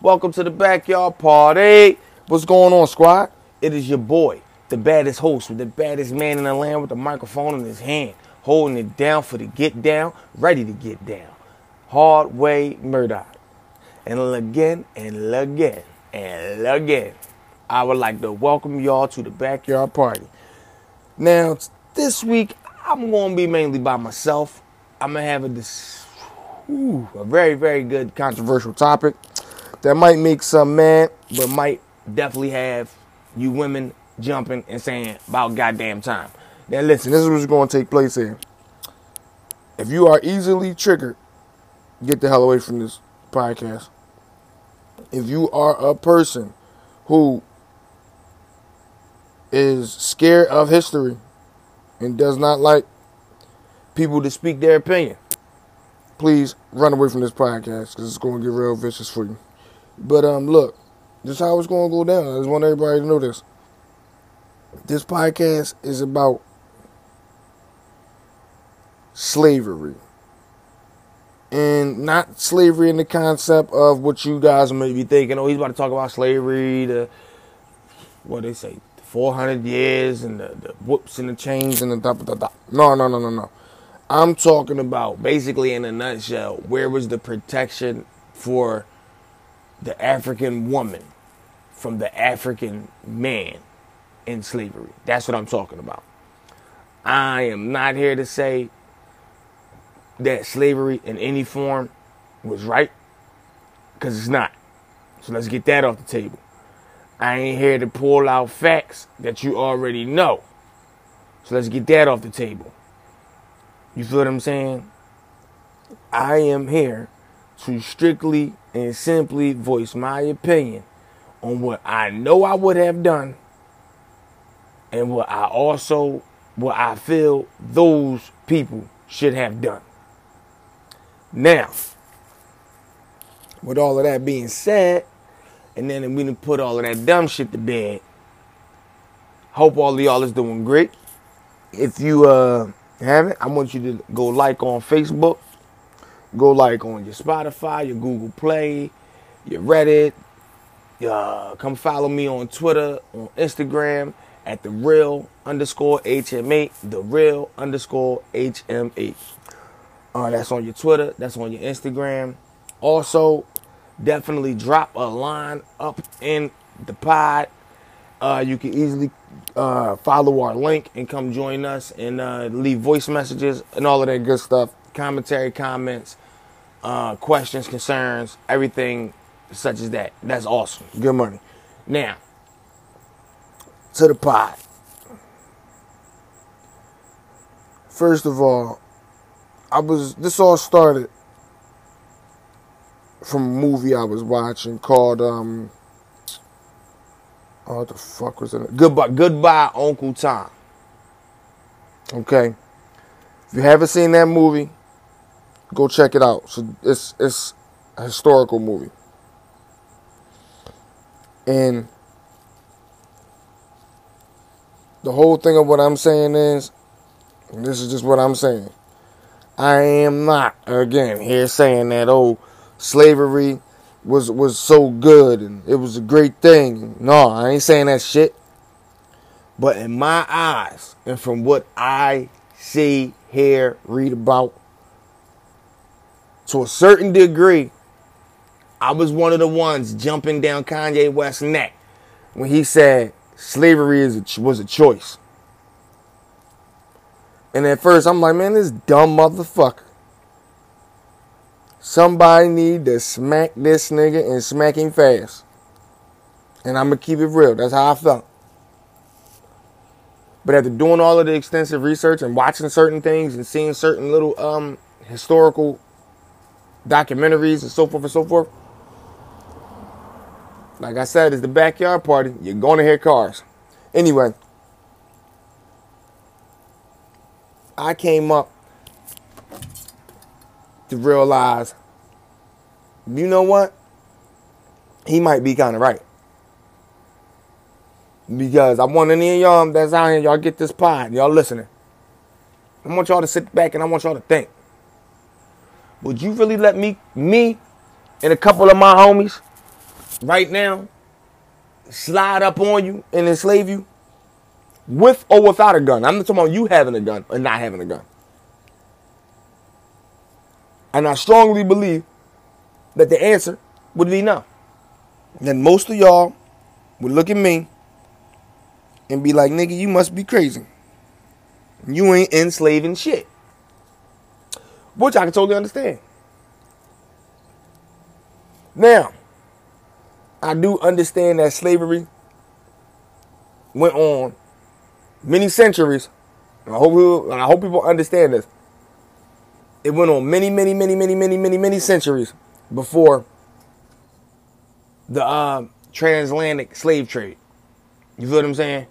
Welcome to the backyard party. What's going on, squad? It is your boy, the baddest host with the baddest man in the land with the microphone in his hand, holding it down for the get down, ready to get down. Hard way Murdoch. And again and again and again, I would like to welcome y'all to the backyard party. Now, this week, I'm going to be mainly by myself. I'm going to have a, this, ooh, a very, very good controversial topic that might make some mad, but might definitely have you women jumping and saying about goddamn time. Now, listen, this is what's going to take place here. If you are easily triggered, get the hell away from this podcast. If you are a person who is scared of history and does not like people to speak their opinion, please run away from this podcast because it's going to get real vicious for you. But um, look, this is how it's going to go down. I just want everybody to know this. This podcast is about slavery. And not slavery in the concept of what you guys may be thinking. Oh, he's about to talk about slavery, the what they say, 400 years and the, the whoops and the chains and the da da da. No, no, no, no, no. I'm talking about basically in a nutshell, where was the protection for the African woman from the African man in slavery? That's what I'm talking about. I am not here to say that slavery in any form was right, because it's not. So let's get that off the table. I ain't here to pull out facts that you already know. So let's get that off the table. You feel what I'm saying? I am here to strictly and simply voice my opinion on what I know I would have done and what I also what I feel those people should have done. Now, with all of that being said, and then we didn't put all of that dumb shit to bed. Hope all of y'all is doing great. If you uh haven't, I want you to go like on Facebook, go like on your Spotify, your Google Play, your Reddit. Uh, come follow me on Twitter, on Instagram at the real underscore HM8, the real underscore HM8. Uh, that's on your Twitter, that's on your Instagram. Also, definitely drop a line up in the pod. Uh, you can easily uh, follow our link and come join us and uh, leave voice messages and all of that good stuff. Commentary, comments, uh, questions, concerns, everything such as that. That's awesome. Good money. Now, to the pod. First of all, I was this all started from a movie I was watching called um oh, what the fuck was it? Goodbye Goodbye Uncle Tom. Okay. If you haven't seen that movie, go check it out. So it's it's a historical movie. And the whole thing of what I'm saying is, this is just what I'm saying. I am not again here saying that oh slavery was was so good and it was a great thing. No, I ain't saying that shit. But in my eyes, and from what I see, hear, read about, to a certain degree, I was one of the ones jumping down Kanye West's neck when he said slavery is was a choice. And at first, I'm like, man, this dumb motherfucker. Somebody need to smack this nigga and smack him fast. And I'm to keep it real. That's how I felt. But after doing all of the extensive research and watching certain things and seeing certain little um, historical documentaries and so forth and so forth, like I said, it's the backyard party. You're going to hear cars. Anyway, I came up to realize, you know what? He might be kind of right. Because I want any of y'all that's out here, y'all get this pod, y'all listening. I want y'all to sit back and I want y'all to think. Would you really let me, me, and a couple of my homies right now slide up on you and enslave you with or without a gun. I'm not talking about you having a gun or not having a gun. And I strongly believe that the answer would be no. Then most of y'all would look at me and be like, nigga, you must be crazy. You ain't enslaving shit. Which I can totally understand. Now, I do understand that slavery went on many centuries. I hope, I hope people understand this. It went on many, many, many, many, many, many, many centuries before the uh, transatlantic slave trade. You feel what I'm saying?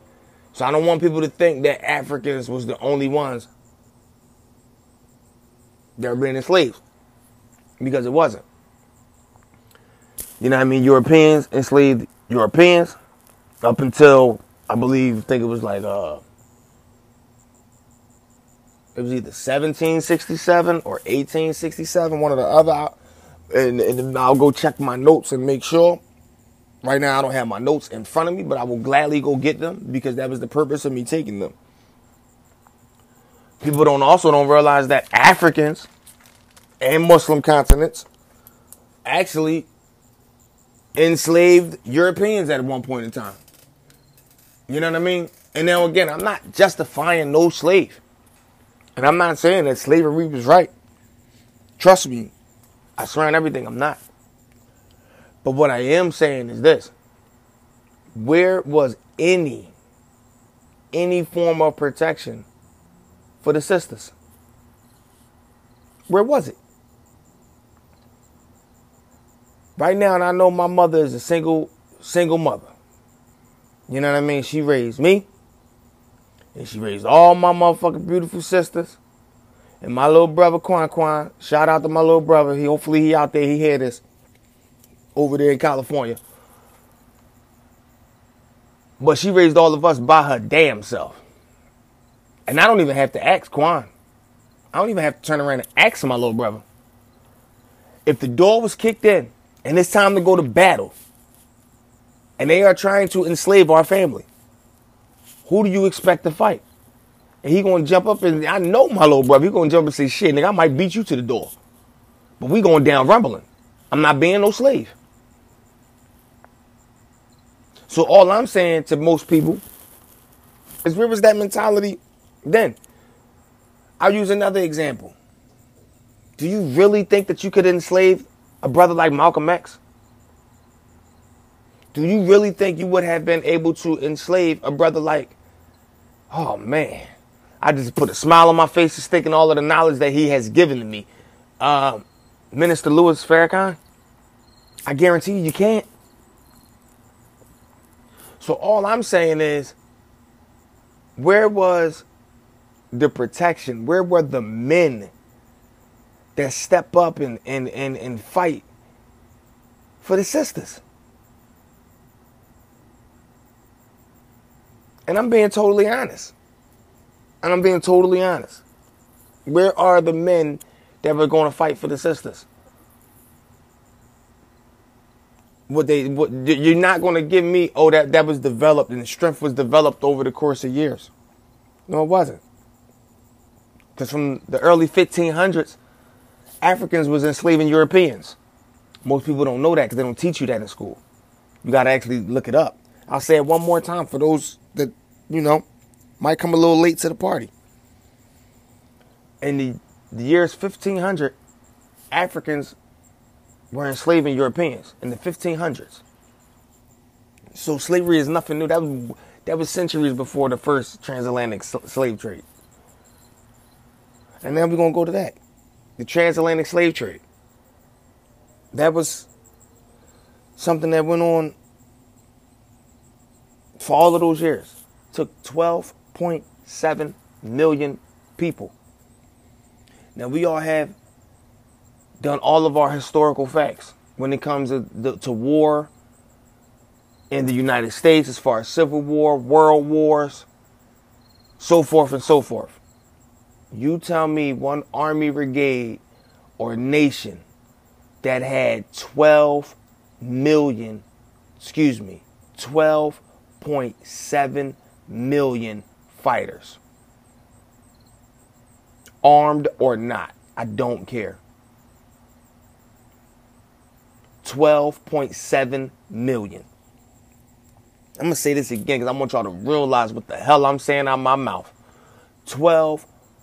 So I don't want people to think that Africans was the only ones that were being enslaved. Because it wasn't. You know what I mean? Europeans enslaved Europeans up until I believe, I think it was like uh it was either 1767 or 1867, one or the other. And, and I'll go check my notes and make sure. Right now, I don't have my notes in front of me, but I will gladly go get them because that was the purpose of me taking them. People don't also don't realize that Africans and Muslim continents actually enslaved Europeans at one point in time. You know what I mean? And now again, I'm not justifying no slave. And I'm not saying that slavery was right. Trust me. I swear on everything, I'm not. But what I am saying is this. Where was any any form of protection for the sisters? Where was it? Right now, and I know my mother is a single single mother. You know what I mean? She raised me. And she raised all my motherfucking beautiful sisters. And my little brother Quan Quan. Shout out to my little brother. He hopefully he out there, he hear this. Over there in California. But she raised all of us by her damn self. And I don't even have to ask Quan. I don't even have to turn around and ask my little brother. If the door was kicked in and it's time to go to battle, and they are trying to enslave our family. Who do you expect to fight? And he gonna jump up and I know my little brother. He gonna jump up and say, "Shit, nigga, I might beat you to the door." But we going down rumbling. I'm not being no slave. So all I'm saying to most people is, where was that mentality then? I'll use another example. Do you really think that you could enslave a brother like Malcolm X? Do you really think you would have been able to enslave a brother like, oh man, I just put a smile on my face just thinking all of the knowledge that he has given to me. Uh, Minister Louis Farrakhan, I guarantee you, you can't. So all I'm saying is, where was the protection? Where were the men that step up and, and, and, and fight for the sisters? And I'm being totally honest. And I'm being totally honest. Where are the men that were going to fight for the sisters? What they what you're not going to give me oh that that was developed and the strength was developed over the course of years. No, it wasn't. Because from the early 1500s, Africans was enslaving Europeans. Most people don't know that because they don't teach you that in school. You got to actually look it up. I'll say it one more time for those that, you know, might come a little late to the party. In the, the years 1500, Africans were enslaving Europeans in the 1500s. So slavery is nothing new. That was, that was centuries before the first transatlantic slave trade. And then we're going to go to that. The transatlantic slave trade. That was something that went on for all of those years. Took 12.7 million people. Now, we all have done all of our historical facts when it comes to, to war in the United States, as far as Civil War, World Wars, so forth and so forth. You tell me one army brigade or nation that had 12 million excuse me, 12.7 million fighters. Armed or not, I don't care. 12.7 million. I'm going to say this again because I want y'all to realize what the hell I'm saying out of my mouth.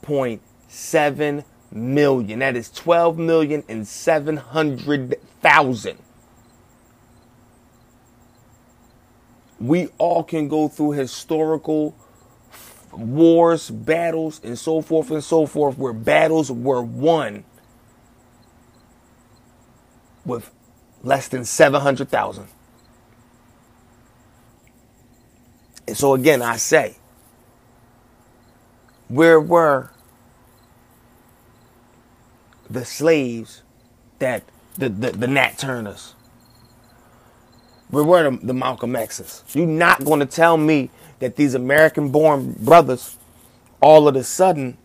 12.7 million. That is 12 million and 700,000. We all can go through historical wars, battles, and so forth and so forth, where battles were won with less than 700,000. And so again, I say, where were the slaves that the, the, the Nat Turners? We were the, the Malcolm X's? You're not going to tell me that these American born brothers all of a sudden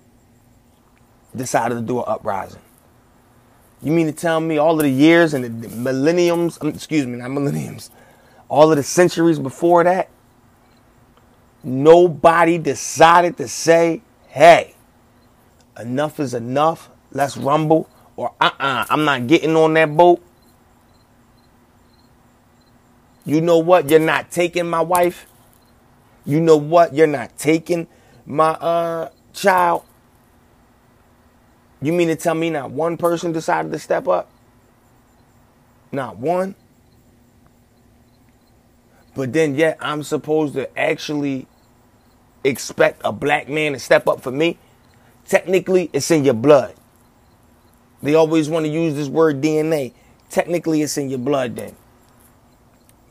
decided to do an uprising. You mean to tell me all of the years and the millenniums, um, excuse me, not millenniums, all of the centuries before that, nobody decided to say, hey, enough is enough, let's rumble, or uh uh-uh, uh, I'm not getting on that boat. You know what? You're not taking my wife. You know what? You're not taking my uh child. You mean to tell me not one person decided to step up? Not one? But then yet I'm supposed to actually expect a black man to step up for me? Technically, it's in your blood. They always want to use this word DNA. Technically, it's in your blood then.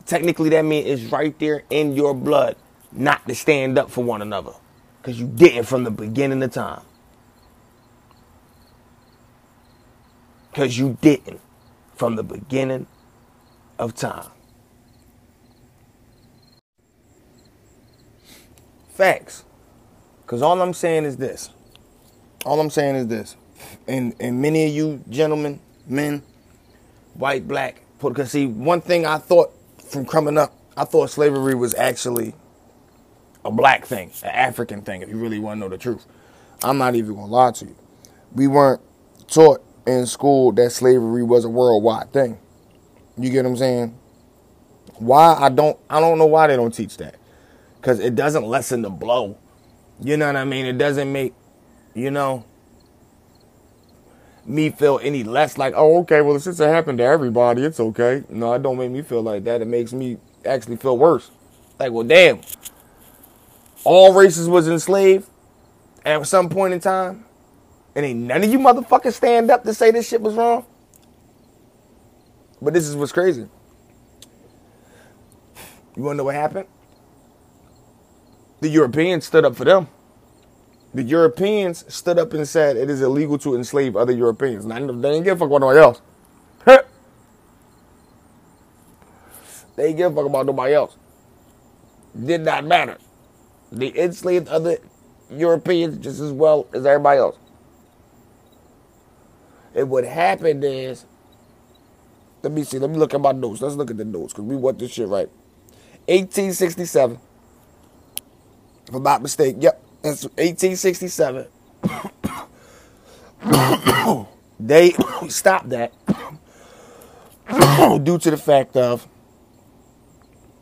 Technically, that means it's right there in your blood not to stand up for one another. Because you didn't from the beginning of time. Because you didn't from the beginning of time. Facts. Because all I'm saying is this. All I'm saying is this. And, and many of you gentlemen, men, white, black, because see, one thing I thought from coming up, I thought slavery was actually a black thing, an African thing, if you really want to know the truth. I'm not even to lie to you. We weren't taught in school that slavery was a worldwide thing. You get what I'm saying? Why I don't I don't know why they don't teach that because it doesn't lessen the blow. You know what I mean? It doesn't make, you know, me feel any less like, oh, okay, well, since it happened to everybody, it's okay. No, it don't make me feel like that. It makes me actually feel worse. Like, well, damn, all races was enslaved at some point in time, and ain't none of you motherfuckers stand up to say this shit was wrong. But this is what's crazy. You wanna know what happened? The Europeans stood up for them. The Europeans stood up and said it is illegal to enslave other Europeans. Now, they didn't give a fuck about nobody else. they didn't give a fuck about nobody else. Did not matter. They enslaved other Europeans just as well as everybody else. And what happened is, let me see, let me look at my notes. Let's look at the notes because we want this shit right. 1867 if I'm not mistaken. Yep, that's 1867. they stopped that due to the fact of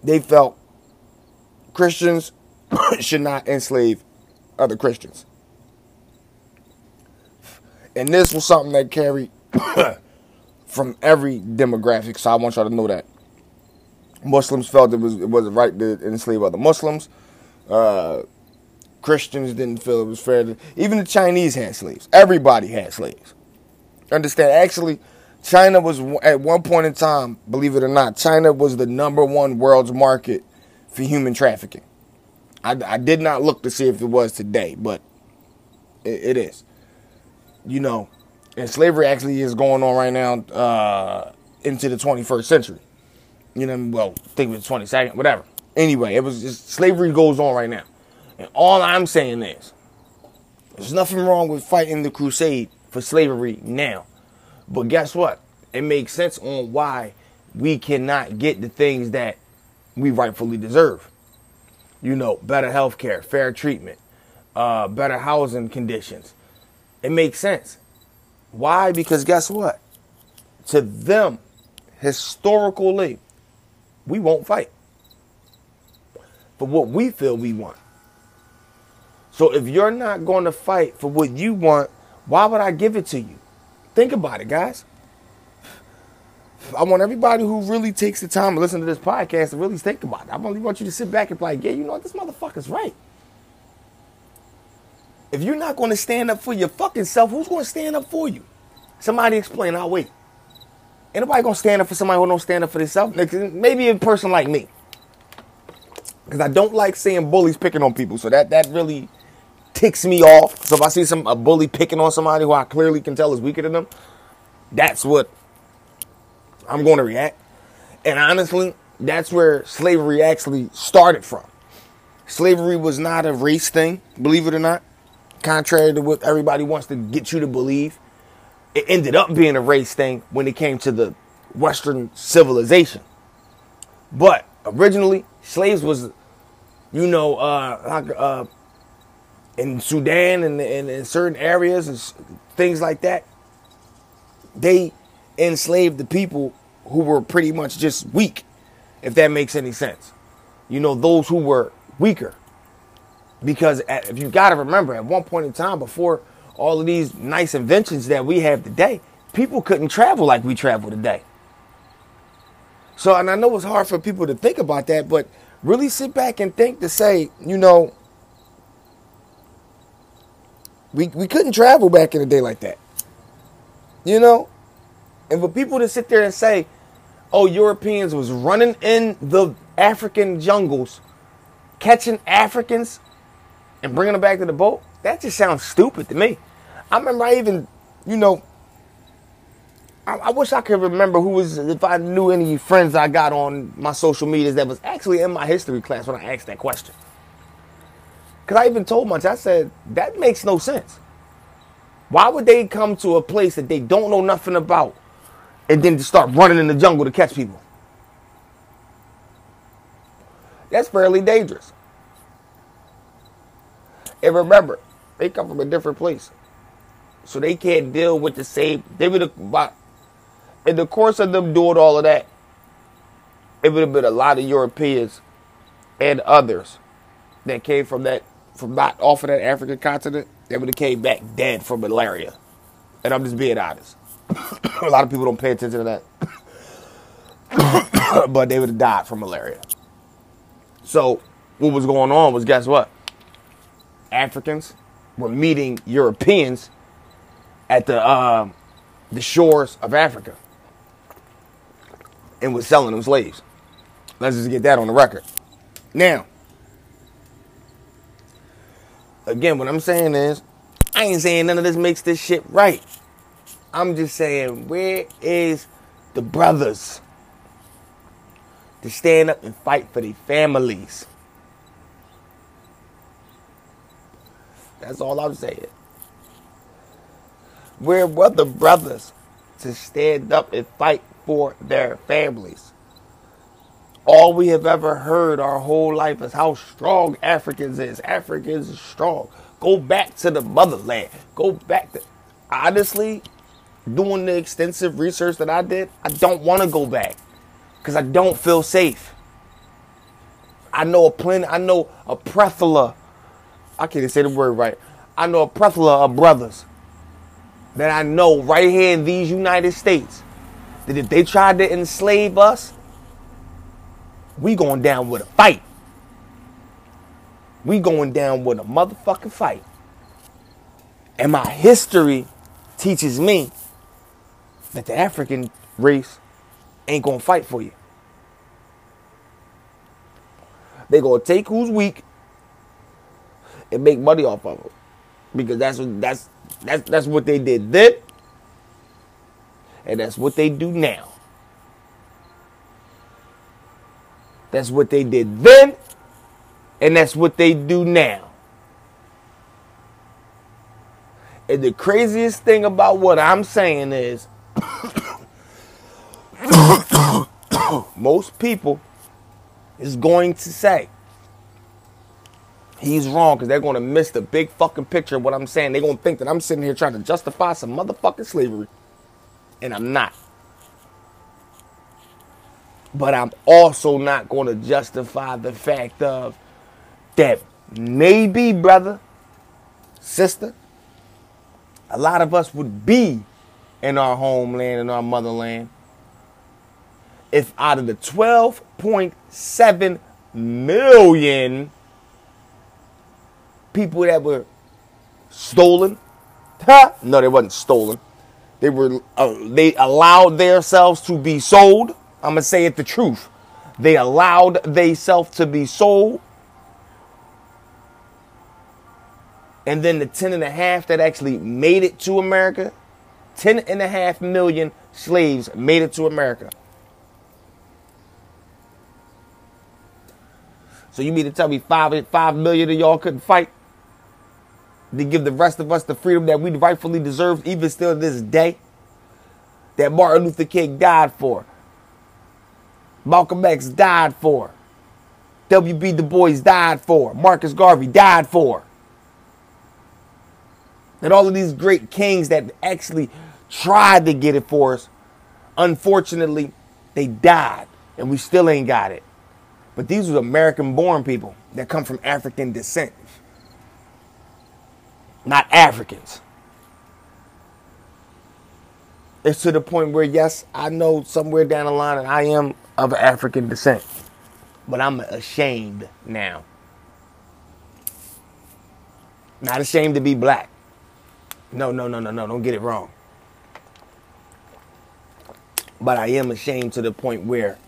they felt Christians should not enslave other Christians. And this was something that carried from every demographic, so I want y'all to know that. Muslims felt it was it wasn't right to enslave other Muslims. Uh, Christians didn't feel it was fair. To, even the Chinese had slaves. Everybody had slaves. Understand? Actually, China was at one point in time, believe it or not, China was the number one world's market for human trafficking. I, I did not look to see if it was today, but it, it is. You know, and slavery actually is going on right now uh, into the 21st century. You know, well, think of the 22nd, whatever. Anyway, it was just slavery goes on right now. And all I'm saying is, there's nothing wrong with fighting the crusade for slavery now. But guess what? It makes sense on why we cannot get the things that we rightfully deserve. You know, better health care, fair treatment, uh, better housing conditions. It makes sense. Why? Because guess what? To them, historically, we won't fight for what we feel we want. So if you're not going to fight for what you want, why would I give it to you? Think about it, guys. I want everybody who really takes the time to listen to this podcast to really think about it. I only want you to sit back and be like, yeah, you know what? This motherfucker's right. If you're not going to stand up for your fucking self, who's going to stand up for you? Somebody explain. I'll wait. Ain't nobody going to stand up for somebody who don't stand up for themselves. Maybe a person like me. Because I don't like seeing bullies picking on people. So that, that really ticks me off. So if I see some a bully picking on somebody who I clearly can tell is weaker than them, that's what I'm going to react. And honestly, that's where slavery actually started from. Slavery was not a race thing, believe it or not. Contrary to what everybody wants to get you to believe, it ended up being a race thing when it came to the Western civilization. But originally, slaves was, you know, uh, uh, in Sudan and in certain areas and things like that, they enslaved the people who were pretty much just weak, if that makes any sense. You know, those who were weaker. Because at, if you got to remember, at one point in time, before all of these nice inventions that we have today, people couldn't travel like we travel today. So, and I know it's hard for people to think about that, but really sit back and think to say, you know, we, we couldn't travel back in the day like that. You know? And for people to sit there and say, oh, Europeans was running in the African jungles, catching Africans and bringing them back to the boat, that just sounds stupid to me. I remember I even, you know, I, I, wish I could remember who was, if I knew any friends I got on my social medias that was actually in my history class when I asked that question. Because I even told much, I said, that makes no sense. Why would they come to a place that they don't know nothing about and then start running in the jungle to catch people? That's fairly dangerous. And remember, they come from a different place. So they can't deal with the same. They would have, in the course of them doing all of that, it would have been a lot of Europeans and others that came from that from not off of that African continent, they would have came back dead from malaria. And I'm just being honest. a lot of people don't pay attention to that. but they would have died from malaria. So what was going on was guess what? Africans were meeting Europeans at the uh, the shores of Africa and was selling them slaves. Let's just get that on the record. Now, again, what I'm saying is, I ain't saying none of this makes this shit right. I'm just saying, where is the brothers to stand up and fight for their families? That's all I'm saying. Where were the brothers to stand up and fight for their families? All we have ever heard our whole life is how strong Africans is. Africans is strong. Go back to the motherland. Go back to honestly, doing the extensive research that I did, I don't want to go back. Because I don't feel safe. I know a plenty I know a plethora. I can't even say the word right. I know a plethora of brothers that I know right here in these United States that if they tried to enslave us, we going down with a fight. We going down with a motherfucking fight. And my history teaches me that the African race ain't gonna fight for you. They gonna take who's weak and make money off of them because that's what that's that's that's what they did then, and that's what they do now. That's what they did then, and that's what they do now. And the craziest thing about what I'm saying is most people is going to say he's wrong because they're going to miss the big fucking picture of what I'm saying. They're going to think that I'm sitting here trying to justify some motherfucking slavery. And I'm not. But I'm also not going to justify the fact of that maybe, brother, sister, a lot of us would be in our homeland, in our motherland, if out of the 12.7 million people that were stolen, no, they wasn't stolen. They were uh, they allowed themselves to be sold. I'm gonna say it the truth. They allowed themselves to be sold. And then the 10 and a half that actually made it to America, 10 and a half million slaves made it to America. So you mean to tell me five, five million of y'all couldn't fight? To give the rest of us the freedom that we rightfully deserve, even still to this day? That Martin Luther King died for. Malcolm X died for. W.B. Du Bois died for. Marcus Garvey died for. And all of these great kings that actually tried to get it for us, unfortunately, they died. And we still ain't got it. But these were American born people that come from African descent, not Africans. It's to the point where, yes, I know somewhere down the line that I am of African descent, but I'm ashamed now. Not ashamed to be black. No, no, no, no, no, don't get it wrong. But I am ashamed to the point where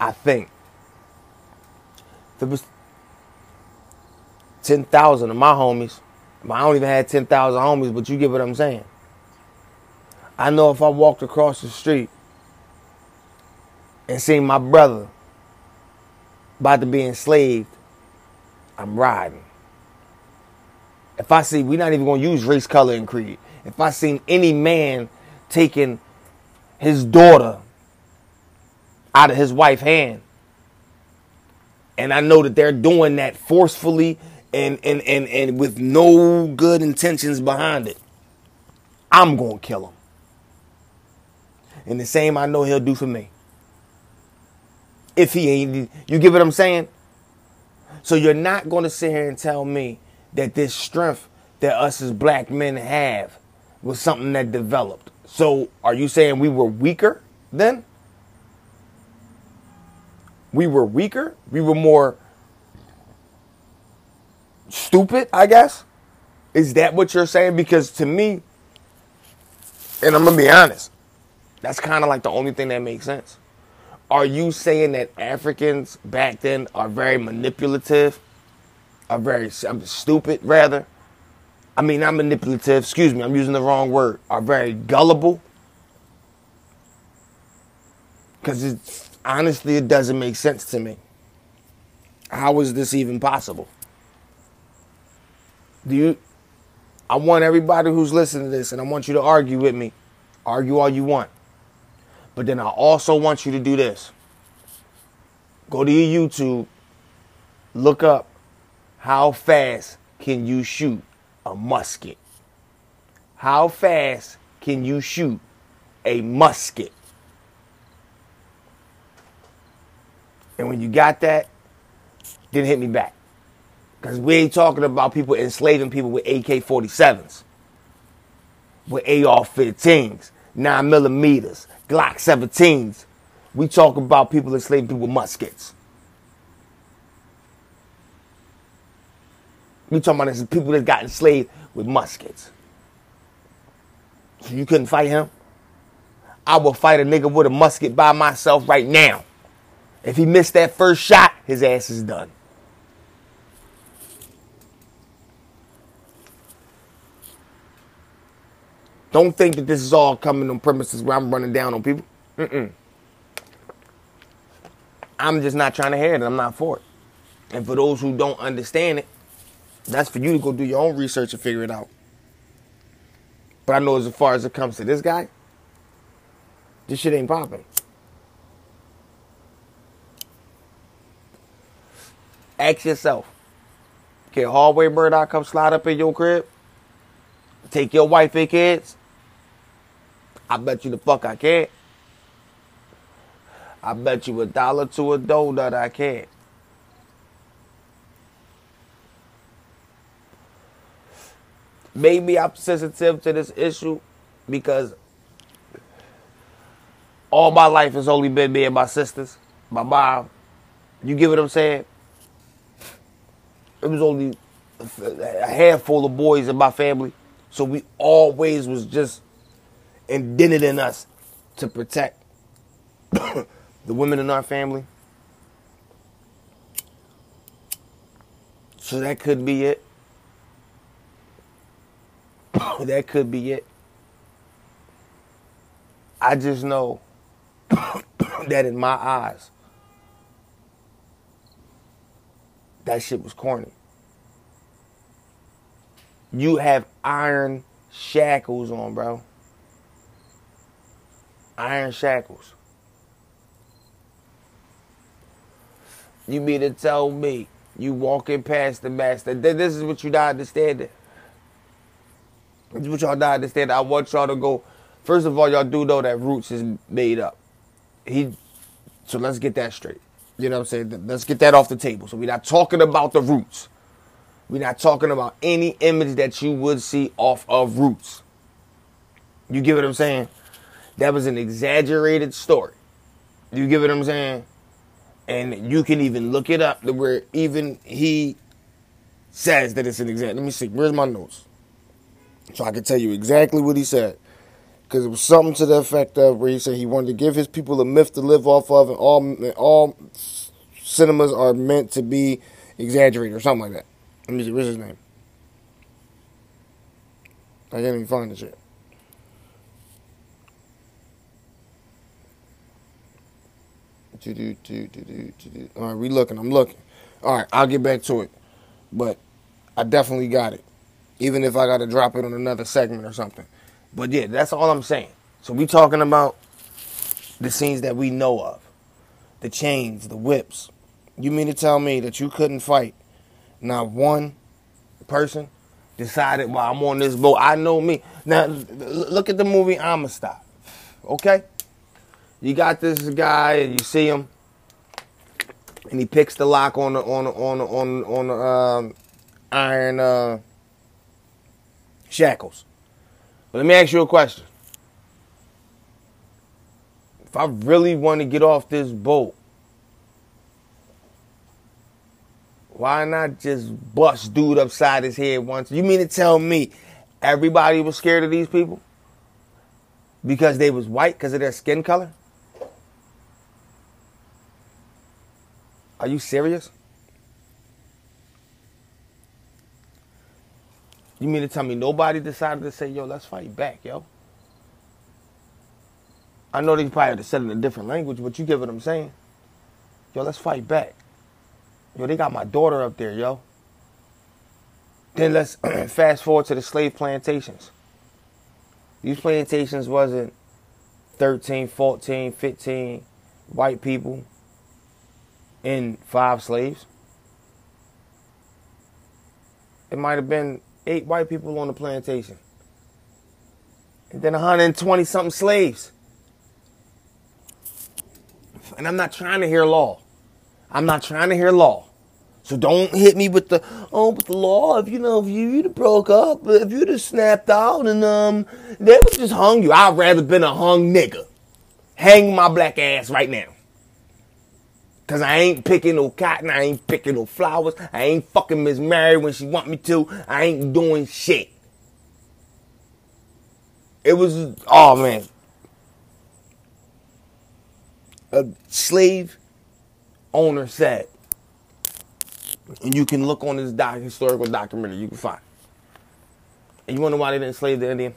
I think if it was 10,000 of my homies, I don't even have 10,000 homies, but you get what I'm saying. I know if I walked across the street and seen my brother about to be enslaved, I'm riding. If I see, we're not even going to use race, color, and creed. If I seen any man taking his daughter out of his wife's hand and I know that they're doing that forcefully and and and, and with no good intentions behind it. I'm gonna kill him. And the same I know he'll do for me. If he ain't you get what I'm saying? So you're not gonna sit here and tell me that this strength that us as black men have was something that developed. So are you saying we were weaker then? we were weaker, we were more stupid, I guess. Is that what you're saying? Because to me, and I'm gonna be honest, that's kind of like the only thing that makes sense. Are you saying that Africans back then are very manipulative, are very I'm stupid rather? I mean, I'm manipulative. Excuse me, I'm using the wrong word. Are very gullible because it's honestly, it doesn't make sense to me. How is this even possible? Do you? I want everybody who's listening to this, and I want you to argue with me. Argue all you want. But then I also want you to do this. Go to your YouTube, look up how fast can you shoot a musket? How fast can you shoot a musket? And when you got that, then hit me back. Because we ain't talking about people enslaving people with AK 47s, with AR 15s, 9 millimeters, Glock 17s. We talk about people enslaving people with muskets. We talking about this people that got enslaved with muskets. So you couldn't fight him? I will fight a nigga with a musket by myself right now. If he missed that first shot, his ass is done. Don't think that this is all coming on premises where I'm running down on people. Mm-mm. I'm just not trying to hear it. I'm not for it. And for those who don't understand it, that's for you to go do your own research and figure it out. But I know as far as it comes to this guy, this shit ain't popping. Ask yourself. Can Hallway Murdoch come slide up in your crib? Take your wife and kids? I bet you the fuck I can't. I bet you a dollar to a donut I can't. Maybe I'm sensitive to this issue because all my life has only been me and my sisters, my mom. You get what I'm saying? It was only a handful of boys in my family, so we always was just indented in us to protect the women in our family. So that could be it. that could be it. I just know that in my eyes, that shit was corny. You have iron shackles on, bro. Iron shackles. You mean to tell me you walking past the master? This is what you not understanding. This is what y'all not understanding. I want y'all to go. First of all, y'all do know that Roots is made up. He. So let's get that straight. You know what I'm saying? Let's get that off the table. So we're not talking about the Roots. We're not talking about any image that you would see off of Roots. You get what I'm saying? That was an exaggerated story. You get what I'm saying? And you can even look it up to where even he says that it's an exact. Let me see. Where's my notes? So I can tell you exactly what he said. Because it was something to the effect of where he said he wanted to give his people a myth to live off of, and all all cinemas are meant to be exaggerated or something like that. Let me see. What's his name? I can't even find this yet. Do, do, do, do, do, do. All right, we looking. I'm looking. All right, I'll get back to it. But I definitely got it. Even if I got to drop it on another segment or something. But yeah, that's all I'm saying. So we talking about the scenes that we know of. The chains, the whips. You mean to tell me that you couldn't fight not one person decided while I'm on this boat, I know me. Now look at the movie Amistad. Okay? You got this guy and you see him and he picks the lock on the on the, on the, on on the um, iron uh, shackles. But let me ask you a question. If I really want to get off this boat, why not just bust dude upside his head once? You mean to tell me everybody was scared of these people? Because they was white because of their skin color? Are you serious? You mean to tell me nobody decided to say, yo, let's fight back, yo? I know they probably had to said it in a different language, but you get what I'm saying. Yo, let's fight back. Yo, they got my daughter up there, yo. Then let's fast forward to the slave plantations. These plantations wasn't 13, 14, 15 white people in five slaves. It might have been eight white people on the plantation. And then 120 something slaves. And I'm not trying to hear law. I'm not trying to hear law. So don't hit me with the oh, but the law. If you know, if you, you'd have broke up, if you'd have snapped out, and um, they would just hung you. I'd rather been a hung nigga. Hang my black ass right now. Cause I ain't picking no cotton, I ain't picking no flowers, I ain't fucking Miss Mary when she want me to, I ain't doing shit. It was, oh man. A slave owner said, and you can look on this doc, historical documentary, you can find. And you know why they didn't slave the Indian?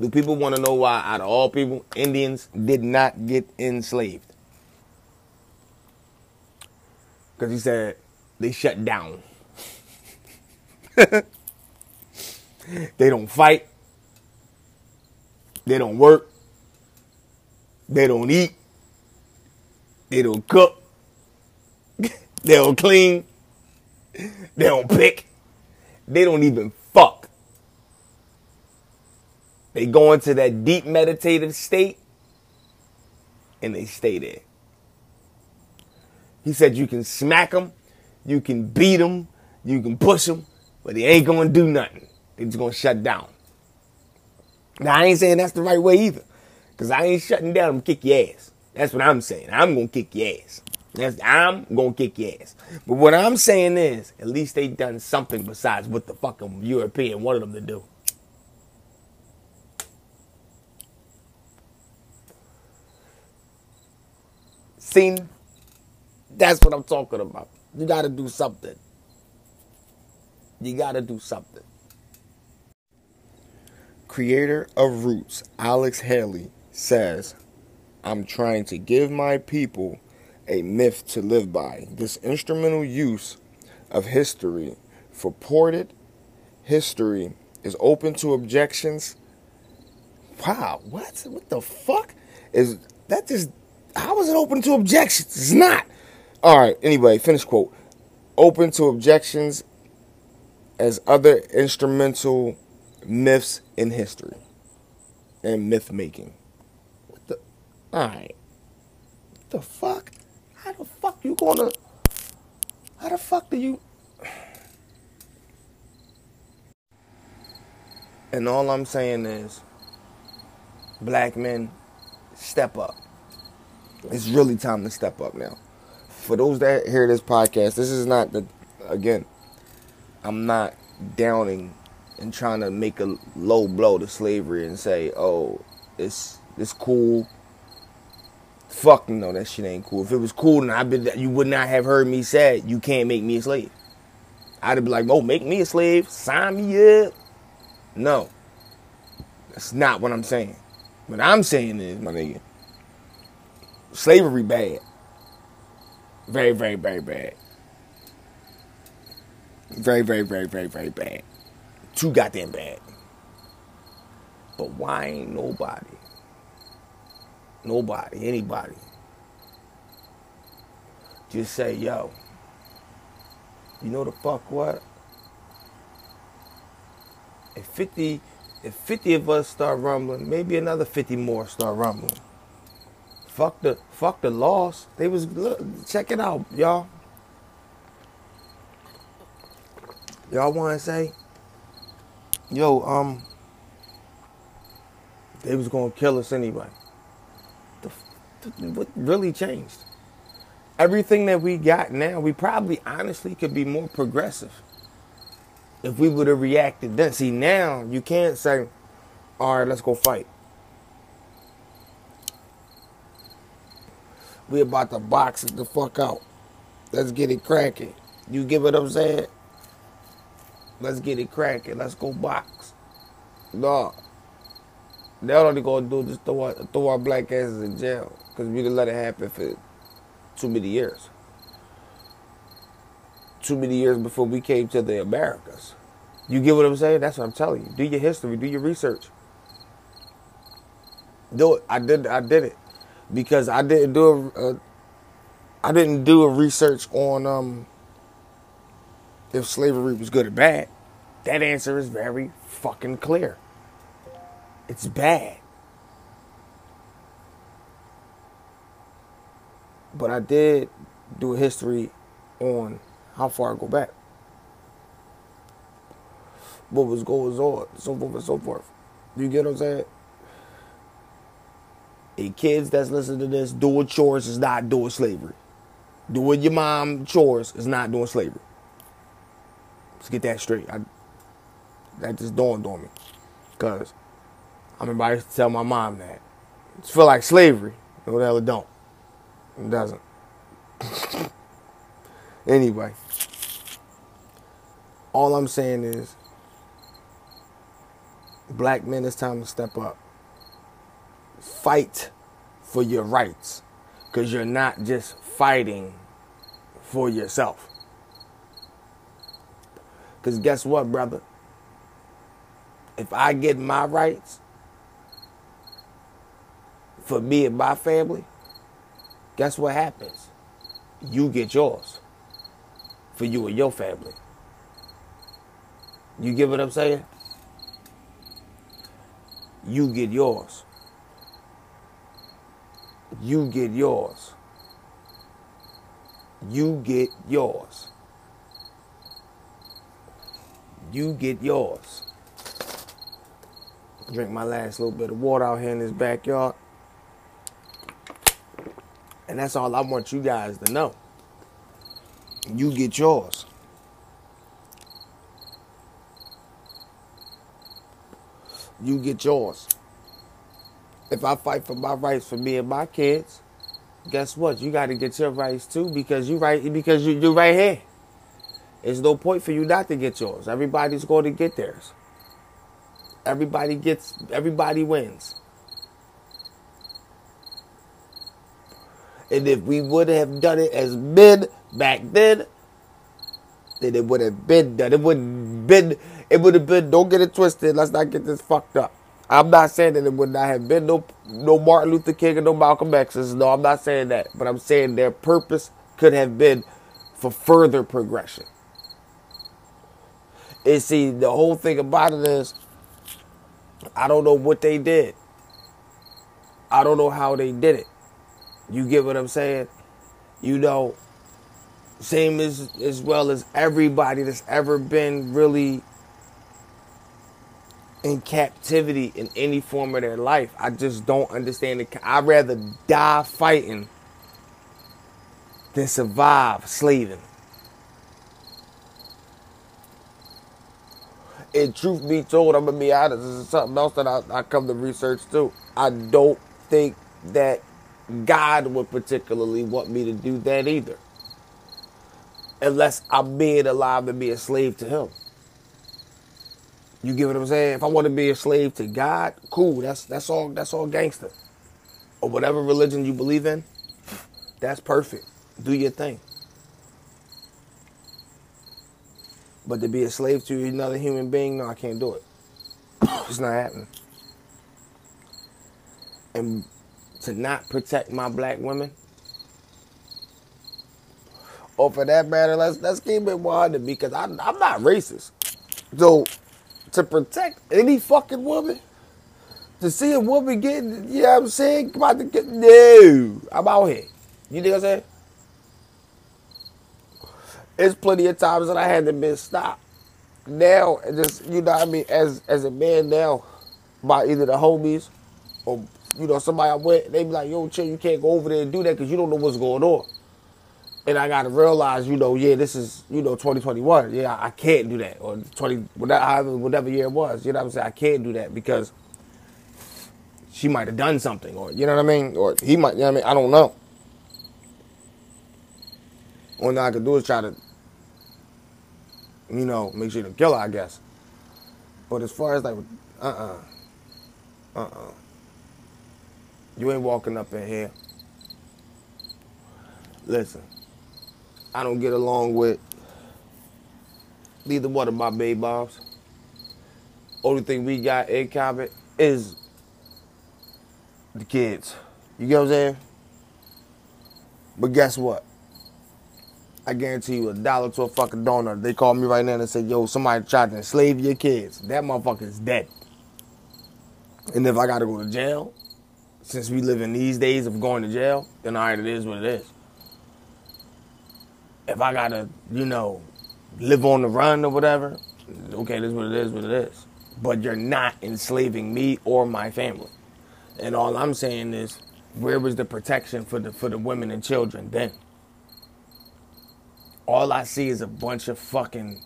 Do people want to know why, out of all people, Indians did not get enslaved? Because he said they shut down. they don't fight. They don't work. They don't eat. They don't cook. They don't clean. They don't pick. They don't even fuck. They go into that deep meditative state and they stay there. He said you can smack them, you can beat them, you can push them, but they ain't gonna do nothing. They just gonna shut down. Now I ain't saying that's the right way either, cause I ain't shutting down. I'm kick your ass. That's what I'm saying. I'm gonna kick your ass. That's, I'm gonna kick your ass. But what I'm saying is, at least they done something besides what the fucking European wanted them to do. See, that's what I'm talking about. You gotta do something. You gotta do something. Creator of Roots, Alex Haley, says, I'm trying to give my people a myth to live by. This instrumental use of history for ported history is open to objections. Wow, what? What the fuck? Is that just how is it open to objections? It's not. Alright, anyway, finish quote. Open to objections as other instrumental myths in history and myth making. What the alright. What the fuck? How the fuck you gonna how the fuck do you And all I'm saying is black men step up. It's really time to step up now. For those that hear this podcast, this is not the again, I'm not downing and trying to make a low blow to slavery and say, "Oh, it's it's cool." Fuck no, that shit ain't cool. If it was cool, then I'd be you would not have heard me say, "You can't make me a slave." I'd be like, "Oh, make me a slave, sign me up." No, that's not what I'm saying. What I'm saying is, my nigga, slavery bad. Very, very, very bad. Very, very, very, very, very bad. Too goddamn bad. But why ain't nobody, nobody, anybody, just say, yo, you know the fuck what? If 50, if 50 of us start rumbling, maybe another 50 more start rumbling. Fuck the fuck the loss. They was look, check it out, y'all. Y'all want to say, yo, um, they was gonna kill us anyway. The, the, what really changed? Everything that we got now, we probably honestly could be more progressive if we would have reacted then. See, now you can't say, all right, let's go fight. We about to box it the fuck out. Let's get it cracking. You get what I'm saying? Let's get it cracking. Let's go box. No. Now They only gonna do just throw our, throw our black asses in jail because we didn't let it happen for too many years. Too many years before we came to the Americas. You get what I'm saying? That's what I'm telling you. Do your history. Do your research. Do it. I did. I did it because I didn't do a, a I didn't do a research on um if slavery was good or bad. That answer is very fucking clear. It's bad. But I did do a history on how far I go back. What was going on, so forth and so forth. You get what I'm saying? Hey, kids that's listening to this, doing chores is not doing slavery. Doing your mom chores is not doing slavery. Let's get that straight. I, that just dawned on me. Because I'm about to tell my mom that. It feel like slavery. No, the hell it don't. It doesn't. anyway. All I'm saying is black men, it's time to step up. Fight for your rights. Because you're not just fighting for yourself. Because guess what, brother? If I get my rights for me and my family, guess what happens? You get yours. for you and your family. You get what I'm saying? You get yours. You get yours. You get yours. You get yours. Drink my last little bit of water out here in this backyard. And that's all I want you guys to know. You get yours. You get yours. If I fight for my rights for me and my kids, guess what? You got to get your rights too because you right because you you right here. There's no point for you not to get yours. Everybody's going to get theirs. Everybody gets everybody wins. And if we would have done it as men back then, then it would have been done. It wouldn't been it would have been don't get it twisted. Let's not get this fucked up. I'm not saying that it would not have been no no Martin Luther King and no Malcolm X's. No, I'm not saying that. But I'm saying their purpose could have been for further progression. And see, the whole thing about it is, I don't know what they did. I don't know how they did it. You get what I'm saying? You know, same as as well as everybody that's ever been really in captivity in any form of their life. I just don't understand it. I'd rather die fighting than survive slaving. And truth be told, I'm gonna be honest, this is something else that I, I come to research too. I don't think that God would particularly want me to do that either. Unless I'm being alive to be a slave to him. You get what I'm saying? If I want to be a slave to God, cool. That's that's all that's all gangster. Or whatever religion you believe in, that's perfect. Do your thing. But to be a slave to another human being, no, I can't do it. It's not happening. And to not protect my black women, or for that matter, let's let's keep it 100 because I, I'm not racist. So to protect any fucking woman. To see a woman getting, you know what I'm saying? Come out to get, no. I'm out here. You know what I'm saying? It's plenty of times that I had to be stopped. Now, just, you know what I mean? As as a man now, by either the homies or, you know, somebody I went, they be like, yo, chill, you can't go over there and do that because you don't know what's going on and I got to realize, you know, yeah, this is, you know, 2021. Yeah, I can't do that. Or 20, whatever, whatever year it was. You know what I'm saying? I can't do that because she might have done something. Or, you know what I mean? Or he might, you know what I mean? I don't know. All I could do is try to, you know, make sure to kill her, I guess. But as far as like, uh-uh. Uh-uh. You ain't walking up in here. Listen. I don't get along with neither one of my baby moms. Only thing we got in common is the kids. You get what I'm saying? But guess what? I guarantee you a dollar to a fucking donut. They call me right now and say, yo, somebody tried to enslave your kids. That motherfucker's dead. And if I gotta go to jail, since we live in these days of going to jail, then all right, it is what it is if I gotta, you know, live on the run or whatever, okay, this is what it is, what it is. But you're not enslaving me or my family. And all I'm saying is, where was the protection for the for the women and children then? All I see is a bunch of fucking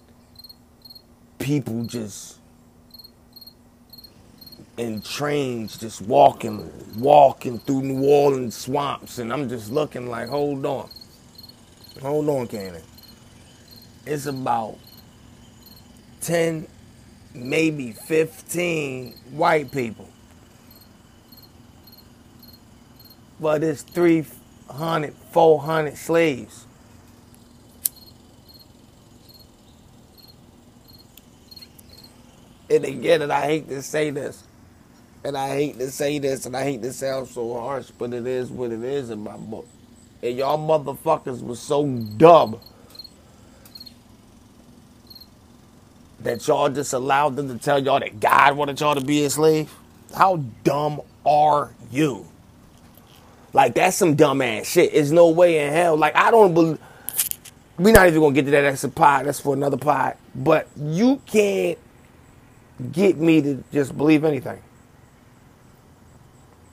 people just in trains just walking walking through New Orleans swamps and I'm just looking like hold on Hold on, Cannon. It's about 10, maybe 15 white people. But it's 300, 400 slaves. And again, and I hate to say this, and I hate to say this, and I hate to sound so harsh, but it is what it is in my book and y'all motherfuckers was so dumb that y'all just allowed them to tell y'all that God wanted y'all to be a slave? How dumb are you? Like that's some dumbass shit. There's no way in hell. Like I don't believe. We're not even gonna get to that. That's a pod. That's for another pod. But you can't get me to just believe anything.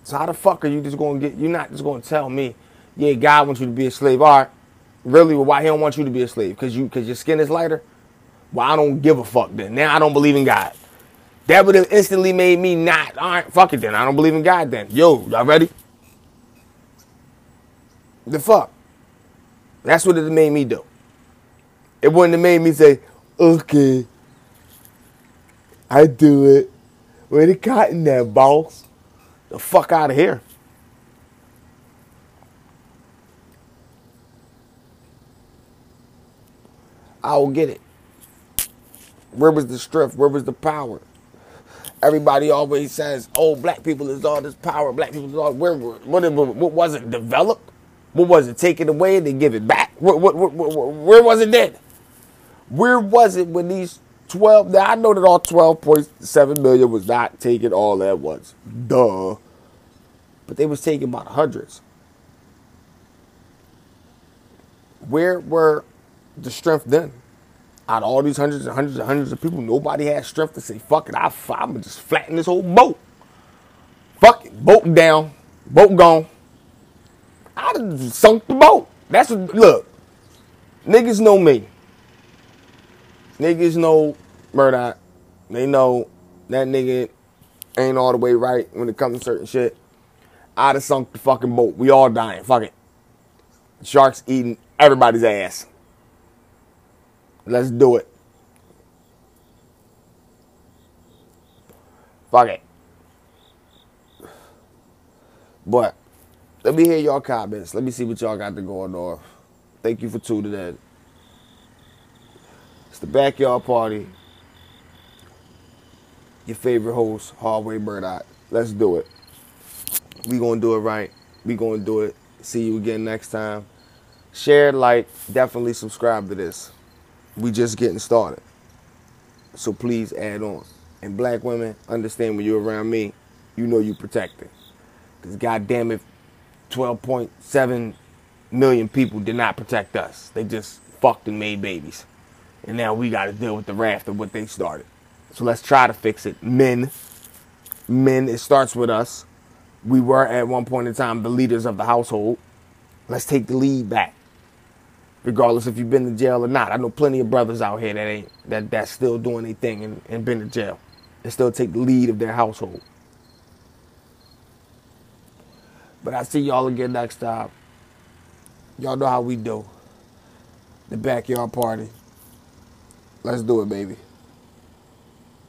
So how the fuck are you just gonna get? You're not just gonna tell me, yeah, God wants you to be a slave. All right, really? Well, why He don't want you to be a slave? Cause you, cause your skin is lighter. Well, I don't give a fuck then. Now I don't believe in God. That would have instantly made me not. All right, fuck it then. I don't believe in God then. Yo, y'all ready? The fuck? That's what it made me do. It wouldn't have made me say, okay, I do it. Where the cotton that boss? The fuck out of here. I will get it. Where was the strength? Where was the power? Everybody always says, "Oh, black people is all this power. Black people is all where? What, what was it developed? What was it taken away and they give it back? What, what, what, where was it then? Where was it when these 12? Now I know that all 12.7 million was not taken all at once. Duh. But they was taking about hundreds. Where were the strength then? Out of all these hundreds and hundreds and hundreds of people, nobody had strength to say, fuck it, I, I'm going to just flatten this whole boat. Fuck it, boat down, boat gone. I'd have sunk the boat. That's what, look, niggas know me. Niggas know Murdoch. They know that nigga ain't all the way right when it comes to certain shit. I'd have sunk the fucking boat. We all dying. Fuck it. Sharks eating everybody's ass. Let's do it. Fuck it. But let me hear y'all comments. Let me see what y'all got to going on. Thank you for tuning in. It's the backyard party. Your favorite host, Hardway Murdoch. Let's do it. We gonna do it right. We gonna do it. See you again next time. Share, like, definitely subscribe to this. We just getting started. So please add on. And black women, understand when you're around me, you know you protected. Because goddamn it, 12.7 million people did not protect us. They just fucked and made babies. And now we got to deal with the raft of what they started. So let's try to fix it. Men, men, it starts with us. We were at one point in time the leaders of the household. Let's take the lead back. Regardless if you've been to jail or not. I know plenty of brothers out here that ain't that that's still doing their thing and, and been to jail. They still take the lead of their household. But I see y'all again next time. Y'all know how we do. The backyard party. Let's do it, baby.